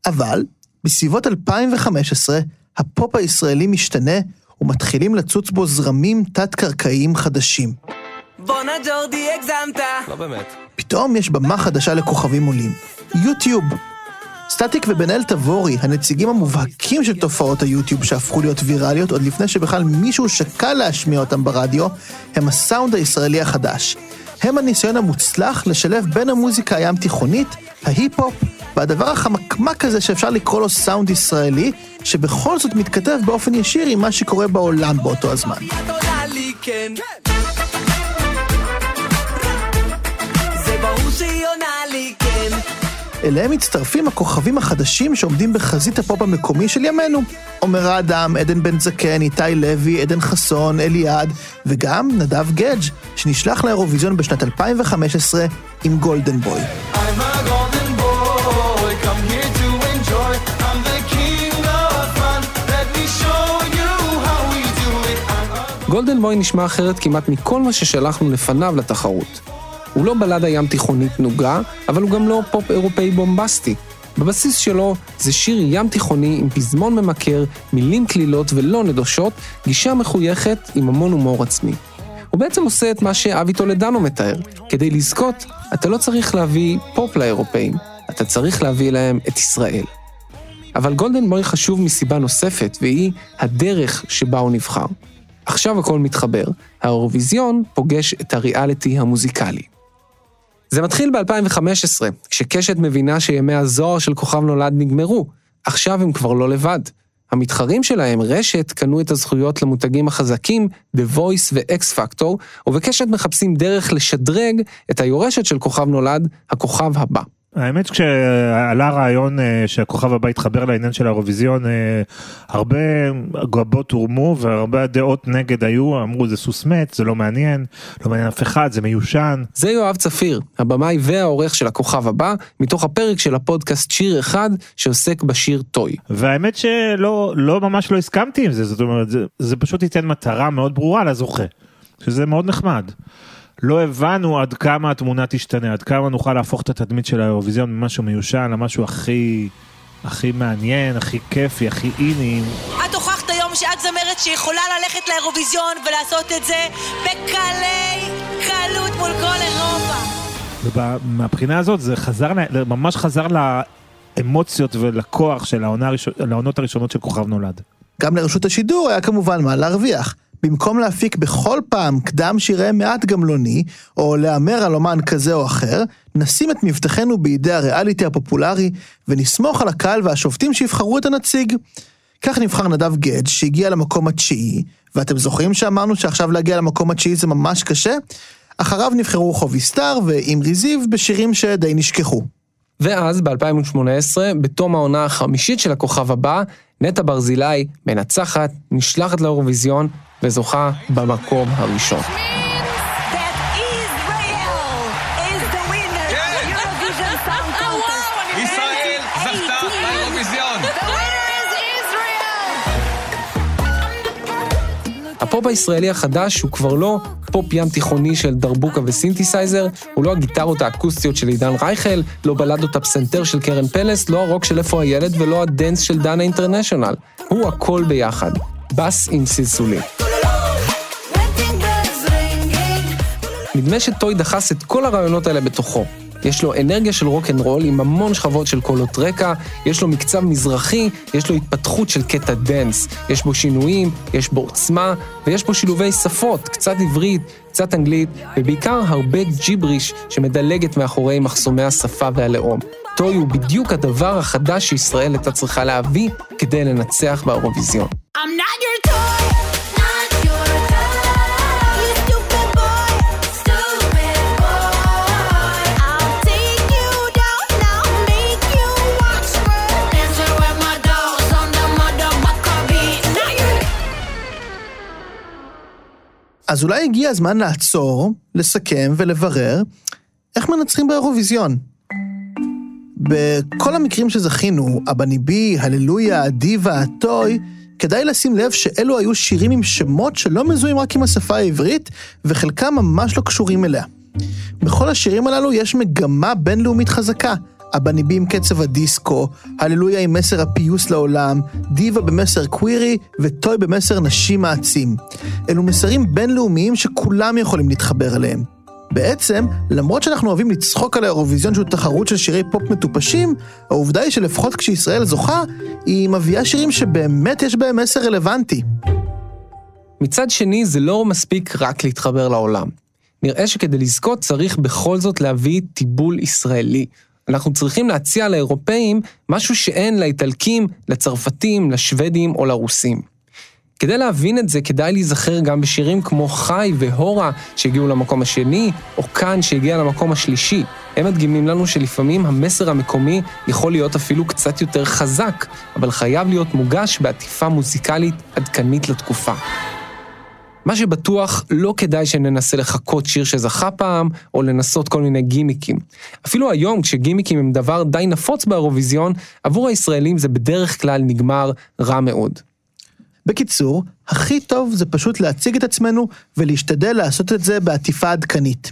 אבל, בסביבות 2015, הפופ הישראלי משתנה, ומתחילים לצוץ בו זרמים תת-קרקעיים חדשים. בואנה ג'ורדי, הגזמת. לא באמת. פתאום יש במה חדשה לכוכבים עולים. יוטיוב. סטטיק ובן אל תבורי, הנציגים המובהקים של תופעות היוטיוב שהפכו להיות ויראליות עוד לפני שבכלל מישהו שקל להשמיע אותם ברדיו, הם הסאונד הישראלי החדש. הם הניסיון המוצלח לשלב בין המוזיקה הים תיכונית, ההיפ-הופ, והדבר החמקמק הזה שאפשר לקרוא לו סאונד ישראלי, שבכל זאת מתכתב באופן ישיר עם מה שקורה בעולם באותו הזמן. כן. אליהם מצטרפים הכוכבים החדשים שעומדים בחזית הפופ המקומי של ימינו. עומר אדם, עדן בן זקן, איתי לוי, עדן חסון, אליעד, וגם נדב גדג', שנשלח לאירוויזיון בשנת 2015 עם גולדן בוי. I'm a golden boy, come here to enjoy. I'm the king of fun. Let me show you how we do it. I'm a גולדן בוי נשמע אחרת כמעט מכל מה ששלחנו לפניו לתחרות. הוא לא בלדה ים תיכונית נוגה, אבל הוא גם לא פופ אירופאי בומבסטי. בבסיס שלו זה שיר ים תיכוני עם פזמון ממכר, מילים קלילות ולא נדושות, גישה מחויכת עם המון הומור עצמי. הוא בעצם עושה את מה שאבי טולדנו מתאר. כדי לזכות, אתה לא צריך להביא פופ לאירופאים, אתה צריך להביא להם את ישראל. אבל גולדן בוי חשוב מסיבה נוספת, והיא הדרך שבה הוא נבחר. עכשיו הכל מתחבר, האירוויזיון פוגש את הריאליטי המוזיקלי. זה מתחיל ב-2015, כשקשת מבינה שימי הזוהר של כוכב נולד נגמרו. עכשיו הם כבר לא לבד. המתחרים שלהם, רשת, קנו את הזכויות למותגים החזקים, The Voice ו-X Factor, ובקשת מחפשים דרך לשדרג את היורשת של כוכב נולד, הכוכב הבא. האמת כשעלה הרעיון אה, שהכוכב הבא יתחבר לעניין של האירוויזיון, אה, הרבה גבות הורמו והרבה דעות נגד היו, אמרו זה סוס מת, זה לא מעניין, לא מעניין אף אחד, זה מיושן. זה יואב צפיר, הבמאי והעורך של הכוכב הבא, מתוך הפרק של הפודקאסט שיר אחד, שעוסק בשיר טוי. והאמת שלא לא ממש לא הסכמתי עם זה, זאת אומרת, זה, זה פשוט ייתן מטרה מאוד ברורה לזוכה, שזה מאוד נחמד. לא הבנו עד כמה התמונה תשתנה, עד כמה נוכל להפוך את התדמית של האירוויזיון ממשהו מיושן למשהו הכי, הכי מעניין, הכי כיפי, הכי איני. את הוכחת היום שאת זמרת שיכולה ללכת לאירוויזיון ולעשות את זה בקלי קלות מול כל אירופה. ומהבחינה הזאת זה חזר, ממש חזר לאמוציות ולכוח של העונה הראשון, לעונות הראשונות של כוכב נולד. גם לרשות השידור היה כמובן מה להרוויח. במקום להפיק בכל פעם קדם שירי מעט גמלוני, או להמר על אומן כזה או אחר, נשים את מבטחנו בידי הריאליטי הפופולרי, ונסמוך על הקהל והשופטים שיבחרו את הנציג. כך נבחר נדב גדג' שהגיע למקום התשיעי, ואתם זוכרים שאמרנו שעכשיו להגיע למקום התשיעי זה ממש קשה? אחריו נבחרו חובי סטאר ואימרי זיו בשירים שדי נשכחו. ואז, ב-2018, בתום העונה החמישית של הכוכב הבא, נטע ברזילי, מנצחת, נשלחת לאירוויזיון, וזוכה במקום הראשון. הפופ הישראלי החדש הוא כבר לא פופ ים תיכוני של דרבוקה וסינתסייזר, הוא לא הגיטרות האקוסטיות של עידן רייכל, לא בלדות הפסנתר של קרן פלס, לא הרוק של איפה הילד ולא הדנס של דנה אינטרנשיונל. הוא הכל ביחד. בס עם סלסולים. נדמה שטוי דחס את כל הרעיונות האלה בתוכו. יש לו אנרגיה של רוקנרול עם המון שכבות של קולות רקע, יש לו מקצב מזרחי, יש לו התפתחות של קטע דנס, יש בו שינויים, יש בו עוצמה, ויש בו שילובי שפות, קצת עברית, קצת אנגלית, ובעיקר הרבה ג'יבריש שמדלגת מאחורי מחסומי השפה והלאום. טוי הוא בדיוק הדבר החדש שישראל הייתה צריכה להביא כדי לנצח באירוויזיון. I'm not your toy, אז אולי הגיע הזמן לעצור, לסכם ולברר איך מנצחים באירוויזיון. בכל המקרים שזכינו, הבניבי, הללויה, הדיבה, הטוי, כדאי לשים לב שאלו היו שירים עם שמות שלא מזוהים רק עם השפה העברית, וחלקם ממש לא קשורים אליה. בכל השירים הללו יש מגמה בינלאומית חזקה. הבניבי עם קצב הדיסקו, הללויה עם מסר הפיוס לעולם, דיבה במסר קווירי וטוי במסר נשי מעצים. אלו מסרים בינלאומיים שכולם יכולים להתחבר אליהם. בעצם, למרות שאנחנו אוהבים לצחוק על האירוויזיון שהוא תחרות של שירי פופ מטופשים, העובדה היא שלפחות כשישראל זוכה, היא מביאה שירים שבאמת יש בהם מסר רלוונטי. מצד שני, זה לא מספיק רק להתחבר לעולם. נראה שכדי לזכות צריך בכל זאת להביא טיבול ישראלי. אנחנו צריכים להציע לאירופאים משהו שאין לאיטלקים, לצרפתים, לשוודים או לרוסים. כדי להבין את זה, כדאי להיזכר גם בשירים כמו חי והורה שהגיעו למקום השני, או כאן שהגיע למקום השלישי. הם מדגימים לנו שלפעמים המסר המקומי יכול להיות אפילו קצת יותר חזק, אבל חייב להיות מוגש בעטיפה מוזיקלית עדכנית לתקופה. מה שבטוח, לא כדאי שננסה לחכות שיר שזכה פעם, או לנסות כל מיני גימיקים. אפילו היום, כשגימיקים הם דבר די נפוץ באירוויזיון, עבור הישראלים זה בדרך כלל נגמר רע מאוד. בקיצור, הכי טוב זה פשוט להציג את עצמנו ולהשתדל לעשות את זה בעטיפה עדכנית.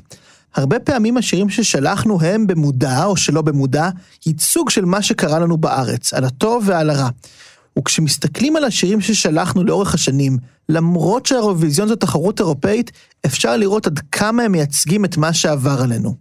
הרבה פעמים השירים ששלחנו הם במודע או שלא במודע, ייצוג של מה שקרה לנו בארץ, על הטוב ועל הרע. וכשמסתכלים על השירים ששלחנו לאורך השנים, למרות שהאירוויזיון זו תחרות אירופאית, אפשר לראות עד כמה הם מייצגים את מה שעבר עלינו.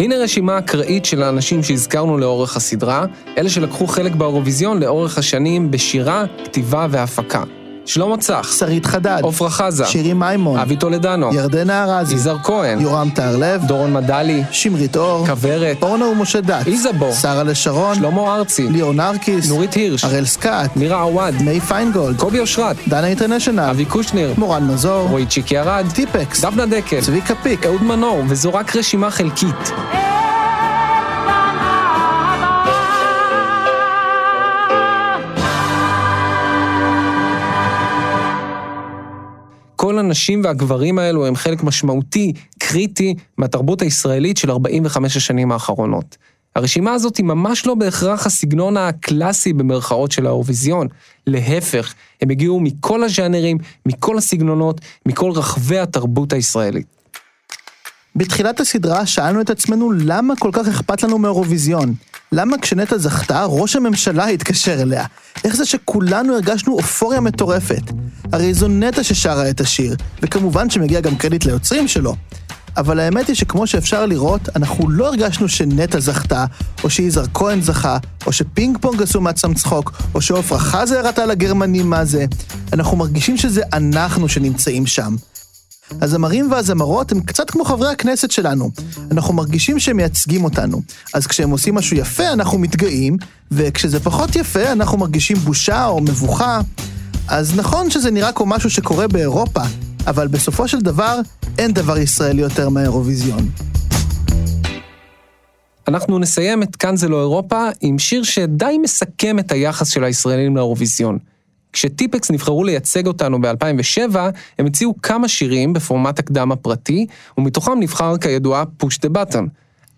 הנה רשימה אקראית של האנשים שהזכרנו לאורך הסדרה, אלה שלקחו חלק באירוויזיון לאורך השנים בשירה, כתיבה והפקה. שלמה צח, שרית חדד, עפרה חזה, שירי מימון, אבי טולדנו, ירדנה ארזי, יזהר כהן, יורם טהרלב, דורון מדלי, שמרית אור, כוורת, אורנה ומשה דת, איזבו, שרה לשרון, שלמה ארצי, ליאור נרקיס, נורית הירש, הראל סקאט, מירה עווד, מי פיינגולד, קובי אושרת, דנה אינטרנשיונל, אבי קושניר, מורן מזור, רועי צ'יקי ארד, טיפקס, דפנה דקל, צביקה פיק, אהוד מנור, וזו רק רשימה חלקית. כל הנשים והגברים האלו הם חלק משמעותי, קריטי, מהתרבות הישראלית של 45 השנים האחרונות. הרשימה הזאת היא ממש לא בהכרח הסגנון הקלאסי במרכאות של האירוויזיון. להפך, הם הגיעו מכל הז'אנרים, מכל הסגנונות, מכל רחבי התרבות הישראלית. בתחילת הסדרה שאלנו את עצמנו למה כל כך אכפת לנו מאירוויזיון. למה כשנטע זכתה, ראש הממשלה התקשר אליה? איך זה שכולנו הרגשנו אופוריה מטורפת? הרי זו נטע ששרה את השיר, וכמובן שמגיע גם קרדיט ליוצרים שלו. אבל האמת היא שכמו שאפשר לראות, אנחנו לא הרגשנו שנטע זכתה, או שיזהר כהן זכה, או שפינג פונג עשו מעצם צחוק, או שעפרה חזה הראתה לגרמנים מה זה. אנחנו מרגישים שזה אנחנו שנמצאים שם. הזמרים והזמרות הם קצת כמו חברי הכנסת שלנו. אנחנו מרגישים שהם מייצגים אותנו. אז כשהם עושים משהו יפה, אנחנו מתגאים, וכשזה פחות יפה, אנחנו מרגישים בושה או מבוכה. אז נכון שזה נראה כמו משהו שקורה באירופה, אבל בסופו של דבר, אין דבר ישראלי יותר מהאירוויזיון. אנחנו נסיים את כאן זה לא אירופה עם שיר שדי מסכם את היחס של הישראלים לאירוויזיון. כשטיפקס נבחרו לייצג אותנו ב-2007, הם הציעו כמה שירים בפורמט הקדם הפרטי, ומתוכם נבחר כידוע פוש דה בטון.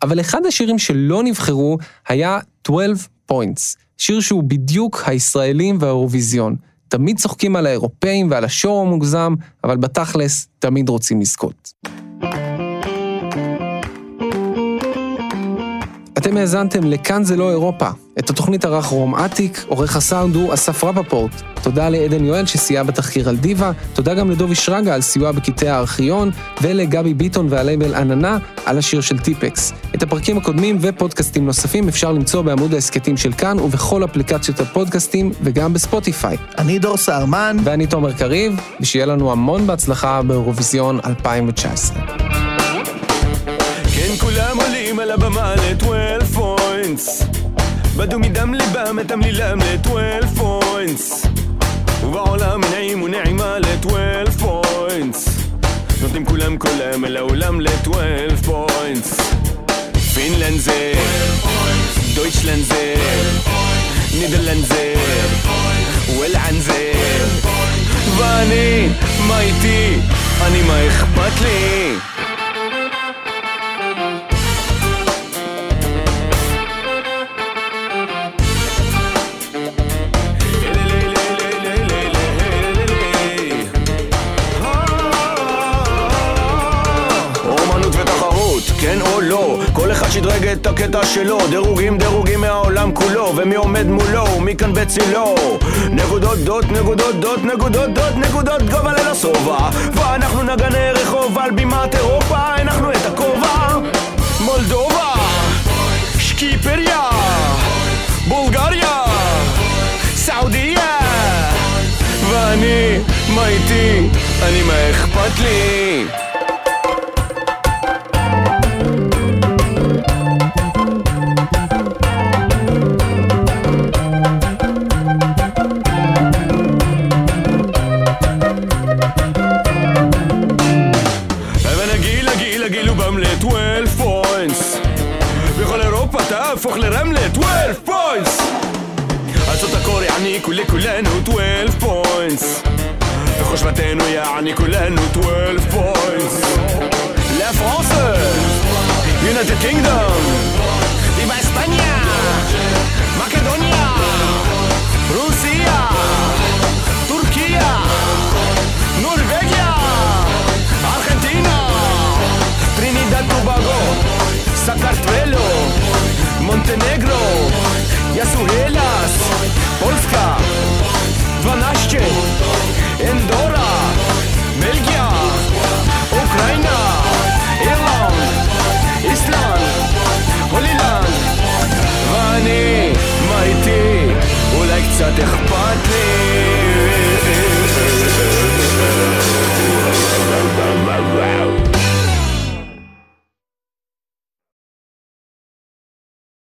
אבל אחד השירים שלא נבחרו היה 12 Points, שיר שהוא בדיוק הישראלים והאירוויזיון. תמיד צוחקים על האירופאים ועל השור המוגזם, אבל בתכלס תמיד רוצים לזכות. אתם האזנתם לכאן זה לא אירופה. את התוכנית ערך רום אטיק, עורך הסאונד הוא אסף רפפורט. תודה לעדן יואל שסייע בתחקיר על דיווה, תודה גם לדובי שרגא על סיוע בקטעי הארכיון, ולגבי ביטון והלייבל עננה על השיר של טיפקס. את הפרקים הקודמים ופודקאסטים נוספים אפשר למצוא בעמוד ההסכתים של כאן ובכל אפליקציות הפודקאסטים וגם בספוטיפיי. אני דור סהרמן. ואני תומר קריב, ושיהיה לנו המון בהצלחה באירוויזיון 2019. כן, כולם עולים על הבמה ל-12 פוינטס בדו מדם ליבם את המלילם ל-12 פוינטס ובעולם נעים ונעימה ל-12 פוינטס נותנים כולם קולם אל העולם ל-12 פוינטס פינלנד זה דויטשלנד זה נידרלנד זה וולען זה ואני, מה איתי? אני מה אכפת לי? שדרג את הקטע שלו, דירוגים דירוגים מהעולם כולו, ומי עומד מולו, ומי כאן בצילו. נקודות דות, נקודות דות, נקודות דות, נקודות גובה ללא שובע, ואנחנו נגני רחוב על בימת אירופה, הנחנו את הכובע. מולדובה, שקיפריה, בולגריה, סעודיה, ואני, מה איתי? אני מה אכפת לי?